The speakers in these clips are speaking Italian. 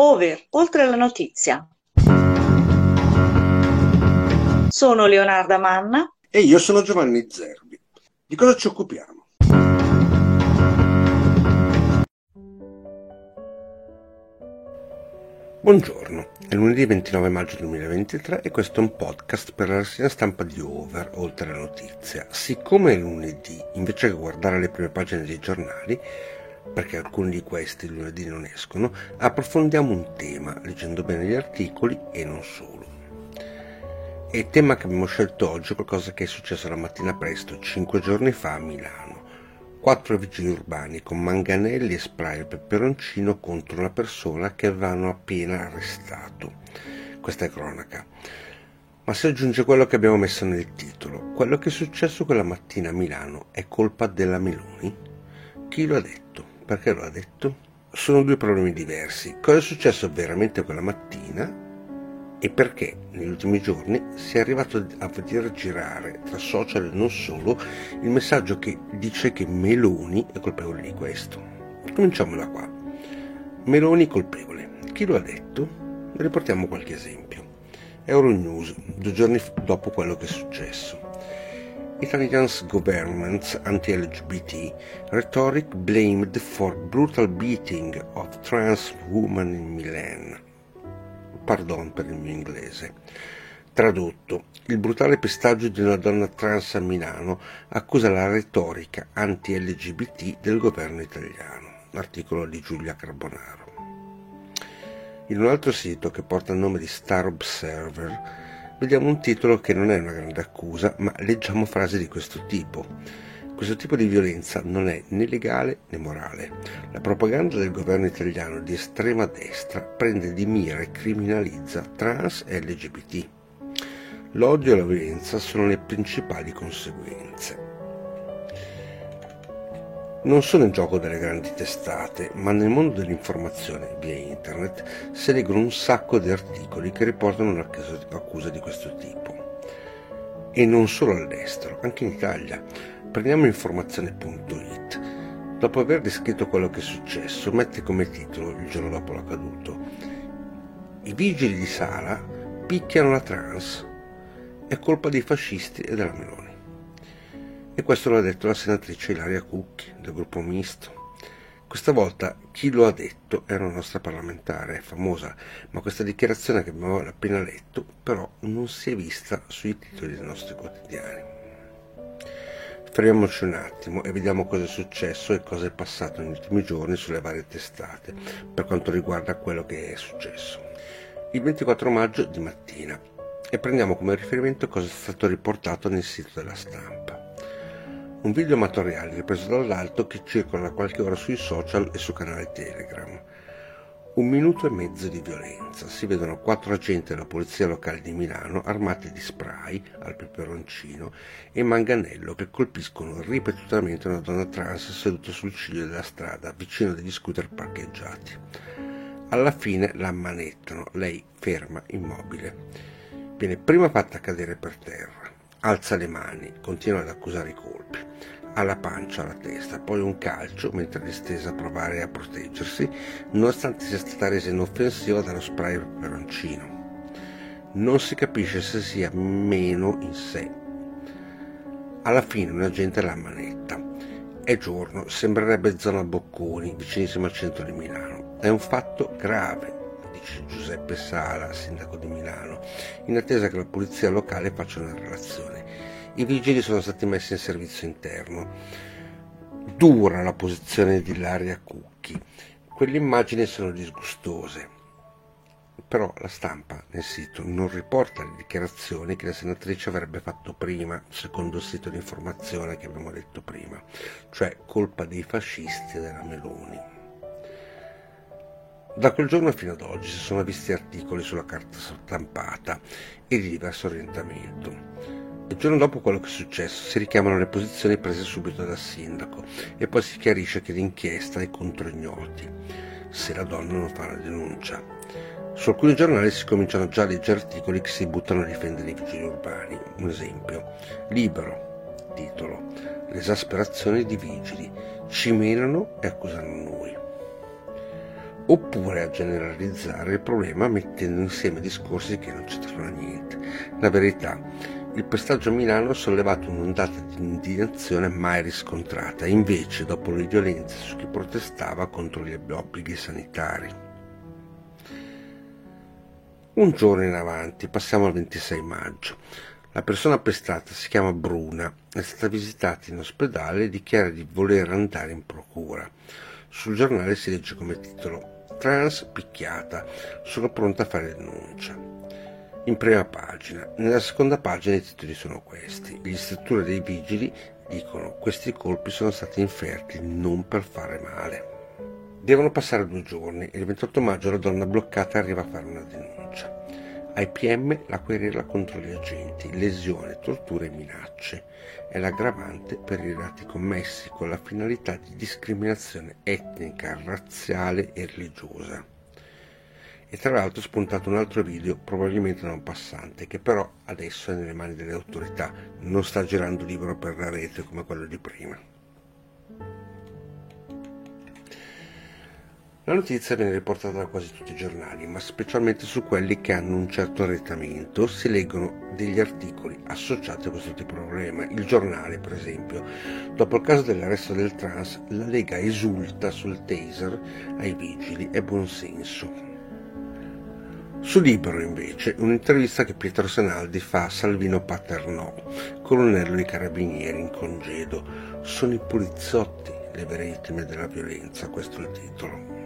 Over, oltre la notizia. Sono Leonarda Manna. E io sono Giovanni Zerbi. Di cosa ci occupiamo? Buongiorno, è lunedì 29 maggio 2023 e questo è un podcast per la rassegna stampa di Over, oltre la notizia. Siccome è lunedì, invece che guardare le prime pagine dei giornali, perché alcuni di questi lunedì non escono, approfondiamo un tema, leggendo bene gli articoli e non solo. E il tema che abbiamo scelto oggi è qualcosa che è successo la mattina presto, cinque giorni fa a Milano. Quattro vigili urbani con manganelli e spray al peperoncino contro una persona che avevano appena arrestato. Questa è cronaca. Ma si aggiunge quello che abbiamo messo nel titolo. Quello che è successo quella mattina a Milano è colpa della Meloni? Chi lo ha detto? Perché lo ha detto? Sono due problemi diversi. Cosa è successo veramente quella mattina e perché negli ultimi giorni si è arrivato a vedere girare tra social e non solo il messaggio che dice che Meloni è colpevole di questo. Cominciamo da qua. Meloni colpevole. Chi lo ha detto? Riportiamo qualche esempio. Euronews, due giorni dopo quello che è successo. Italians government's anti-LGBT rhetoric blamed for brutal beating of trans women in Milan pardon per il mio inglese. Tradotto, il brutale pestaggio di una donna trans a Milano accusa la retorica anti-LGBT del governo italiano. Articolo di Giulia Carbonaro. In un altro sito che porta il nome di Star Observer vediamo un titolo che non è una grande accusa, ma leggiamo frasi di questo tipo. Questo tipo di violenza non è né legale né morale. La propaganda del governo italiano di estrema destra prende di mira e criminalizza trans e LGBT. L'odio e la violenza sono le principali conseguenze. Non sono in gioco delle grandi testate, ma nel mondo dell'informazione via internet si leggono un sacco di articoli che riportano un'accusa di questo tipo. E non solo all'estero, anche in Italia Prendiamo informazione.it. Dopo aver descritto quello che è successo, mette come titolo, il giorno dopo l'accaduto, I vigili di Sala picchiano la trans. È colpa dei fascisti e della Meloni. E questo l'ha detto la senatrice Ilaria Cucchi, del gruppo misto. Questa volta chi lo ha detto è una nostra parlamentare famosa, ma questa dichiarazione che abbiamo appena letto però non si è vista sui titoli dei nostri quotidiani. Fermiamoci un attimo e vediamo cosa è successo e cosa è passato negli ultimi giorni sulle varie testate per quanto riguarda quello che è successo. Il 24 maggio di mattina e prendiamo come riferimento cosa è stato riportato nel sito della stampa. Un video amatoriale ripreso dall'alto che circola da qualche ora sui social e sul canale Telegram un minuto e mezzo di violenza. Si vedono quattro agenti della polizia locale di Milano armati di spray al peperoncino e manganello che colpiscono ripetutamente una donna trans seduta sul ciglio della strada vicino degli scooter parcheggiati. Alla fine la ammanettano, lei ferma, immobile. Viene prima fatta cadere per terra, alza le mani, continua ad accusare i colpi alla pancia, alla testa, poi un calcio mentre distesa a provare a proteggersi, nonostante sia stata resa inoffensiva dallo spray peperoncino. Non si capisce se sia meno in sé. Alla fine un agente la manetta. È giorno, sembrerebbe zona Bocconi, vicinissimo al centro di Milano. È un fatto grave, dice Giuseppe Sala, sindaco di Milano, in attesa che la polizia locale faccia una relazione. I vigili sono stati messi in servizio interno. Dura la posizione di Laria Cucchi. Quelle immagini sono disgustose. Però la stampa nel sito non riporta le dichiarazioni che la senatrice avrebbe fatto prima, secondo il sito di informazione che abbiamo detto prima, cioè colpa dei fascisti e della Meloni. Da quel giorno fino ad oggi si sono visti articoli sulla carta stampata e di diverso orientamento. Il giorno dopo quello che è successo si richiamano le posizioni prese subito dal sindaco e poi si chiarisce che l'inchiesta è contro ignoti, se la donna non fa la denuncia. Su alcuni giornali si cominciano già a leggere articoli che si buttano a difendere i vigili urbani. Un esempio, Libero, titolo, l'esasperazione di vigili, ci menano e accusano noi. Oppure a generalizzare il problema mettendo insieme discorsi che non c'entrano niente. La verità, il pestaggio a Milano ha sollevato un'ondata di indignazione mai riscontrata, invece dopo le violenze su chi protestava contro gli obblighi sanitari. Un giorno in avanti, passiamo al 26 maggio. La persona pestata si chiama Bruna, è stata visitata in ospedale e dichiara di voler andare in procura. Sul giornale si legge come titolo trans picchiata, sono pronta a fare denuncia. In prima pagina, nella seconda pagina i titoli sono questi. Gli istruttori dei vigili dicono questi colpi sono stati inferti non per fare male. Devono passare due giorni e il 28 maggio la donna bloccata arriva a fare una denuncia. Ai PM la querela contro gli agenti, lesione, torture e minacce. È l'aggravante per i reati commessi con la finalità di discriminazione etnica, razziale e religiosa. E tra l'altro è spuntato un altro video, probabilmente da un passante, che però adesso è nelle mani delle autorità, non sta girando libero per la rete come quello di prima. La notizia viene riportata da quasi tutti i giornali, ma specialmente su quelli che hanno un certo arretramento si leggono degli articoli associati a questo tipo di problema. Il giornale, per esempio, dopo il caso dell'arresto del trans, la Lega esulta sul taser ai vigili e buonsenso. Su Libero, invece, un'intervista che Pietro Senaldi fa a Salvino Paternò, colonnello dei carabinieri in congedo. Sono i poliziotti le vere vittime della violenza, questo è il titolo.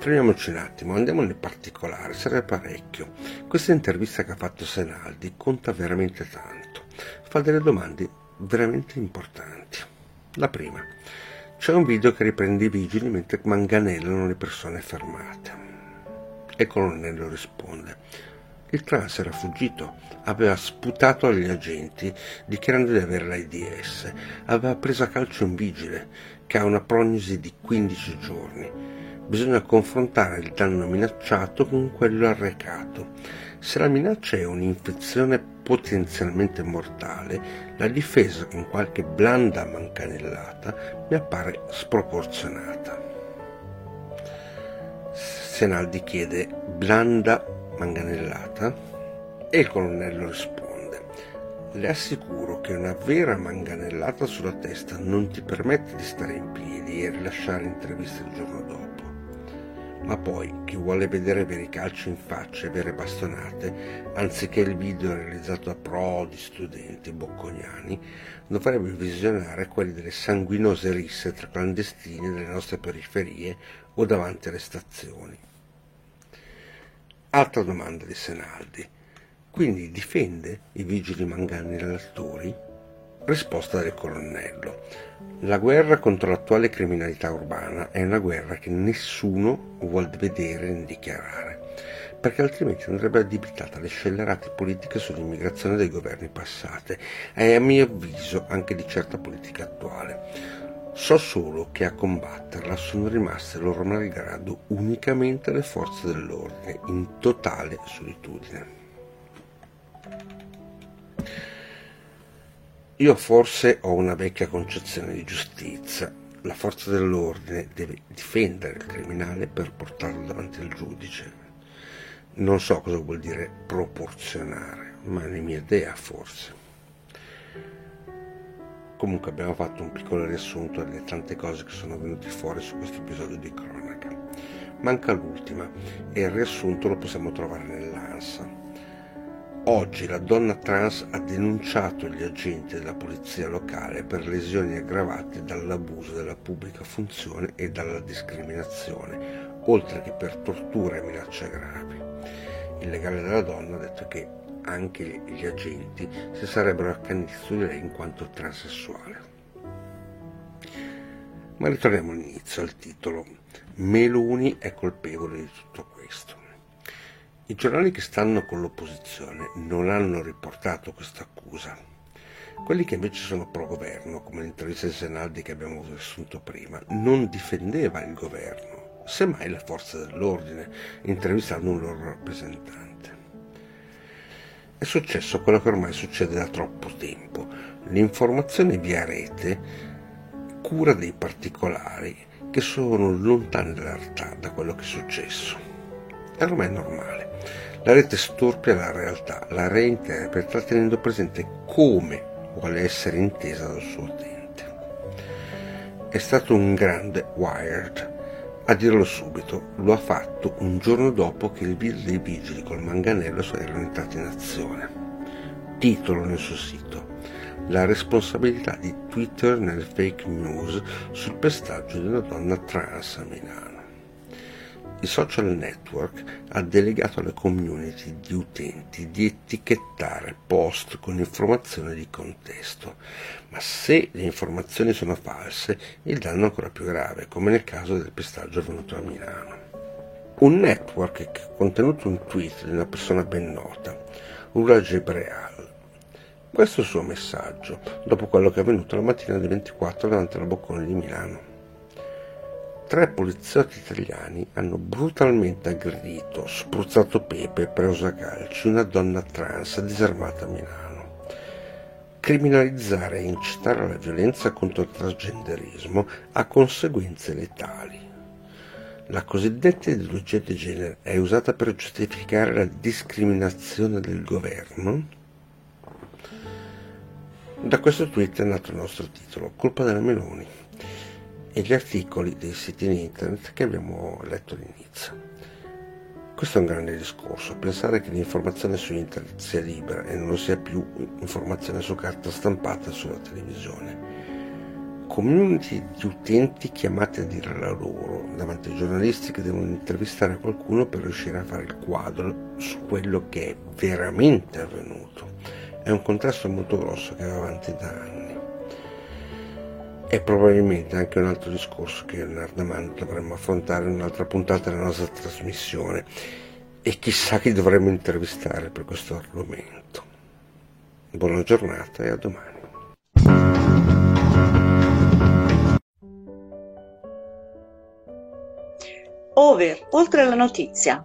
Fermiamoci un attimo, andiamo nel particolare, serve parecchio. Questa intervista che ha fatto Senaldi conta veramente tanto, fa delle domande veramente importanti. La prima, c'è un video che riprende i vigili mentre manganellano le persone fermate. E il colonnello risponde, il trans era fuggito, aveva sputato agli agenti dichiarando di avere l'AIDS, aveva preso a calcio un vigile che ha una prognosi di 15 giorni bisogna confrontare il danno minacciato con quello arrecato. Se la minaccia è un'infezione potenzialmente mortale, la difesa con qualche blanda mancanellata mi appare sproporzionata. Senaldi chiede blanda manganellata e il colonnello risponde le assicuro che una vera manganellata sulla testa non ti permette di stare in piedi e rilasciare interviste il giorno dopo. Ma poi chi vuole vedere veri calci in faccia e vere bastonate, anziché il video realizzato da prodi, studenti bocconiani, dovrebbe visionare quelli delle sanguinose risse tra clandestini delle nostre periferie o davanti alle stazioni. Altra domanda di Senaldi. Quindi difende i vigili mangani relatori? Risposta del colonnello. La guerra contro l'attuale criminalità urbana è una guerra che nessuno vuol vedere né dichiarare, perché altrimenti andrebbe addebitata alle scellerate politiche sull'immigrazione dei governi passati e a mio avviso anche di certa politica attuale. So solo che a combatterla sono rimaste loro malgrado unicamente le forze dell'ordine, in totale solitudine. Io forse ho una vecchia concezione di giustizia. La forza dell'ordine deve difendere il criminale per portarlo davanti al giudice. Non so cosa vuol dire proporzionare, ma è mia idea forse. Comunque abbiamo fatto un piccolo riassunto delle tante cose che sono venute fuori su questo episodio di cronaca. Manca l'ultima e il riassunto lo possiamo trovare nell'ANSA. Oggi la donna trans ha denunciato gli agenti della polizia locale per lesioni aggravate dall'abuso della pubblica funzione e dalla discriminazione, oltre che per tortura e minacce gravi. Il legale della donna ha detto che anche gli agenti si sarebbero accaniti su di lei in quanto transessuale. Ma ritorniamo all'inizio, al titolo. Meloni è colpevole di tutto questo. I giornali che stanno con l'opposizione non hanno riportato questa accusa. Quelli che invece sono pro governo, come l'intervista di Senaldi che abbiamo riassunto prima, non difendeva il governo, semmai la forza dell'ordine, intervistando un loro rappresentante. È successo quello che ormai succede da troppo tempo. L'informazione via rete cura dei particolari che sono lontani dalla realtà, da quello che è successo. E ormai è normale. La rete storpia la realtà, la reinterpreta tenendo presente come vuole essere intesa dal suo utente. È stato un grande Wired. A dirlo subito, lo ha fatto un giorno dopo che il video dei vigili col manganello erano entrati in azione. Titolo nel suo sito la responsabilità di Twitter nelle fake news sul pestaggio di una donna trans a Milano. Il social network ha delegato alle community di utenti di etichettare post con informazioni di contesto, ma se le informazioni sono false il danno è ancora più grave, come nel caso del pestaggio avvenuto a Milano. Un network che ha contenuto un tweet di una persona ben nota, Ura Gebreal, questo è il suo messaggio, dopo quello che è avvenuto la mattina del 24 davanti alla Boccone di Milano. Tre poliziotti italiani hanno brutalmente aggredito, spruzzato pepe e preso a calci una donna trans disarmata a Milano. Criminalizzare e incitare alla violenza contro il transgenderismo ha conseguenze letali. La cosiddetta ideologia di genere è usata per giustificare la discriminazione del governo da questo tweet è nato il nostro titolo, Colpa della Meloni, e gli articoli dei siti in internet che abbiamo letto all'inizio. Questo è un grande discorso, pensare che l'informazione su internet sia libera e non sia più informazione su carta stampata sulla televisione. Community di utenti chiamati a dire la loro davanti ai giornalisti che devono intervistare qualcuno per riuscire a fare il quadro su quello che è veramente avvenuto è un contrasto molto grosso che va avanti da anni. E probabilmente anche un altro discorso che Nardaman dovremmo affrontare in un'altra puntata della nostra trasmissione. E chissà chi dovremmo intervistare per questo argomento. Buona giornata e a domani. Over, oltre alla notizia.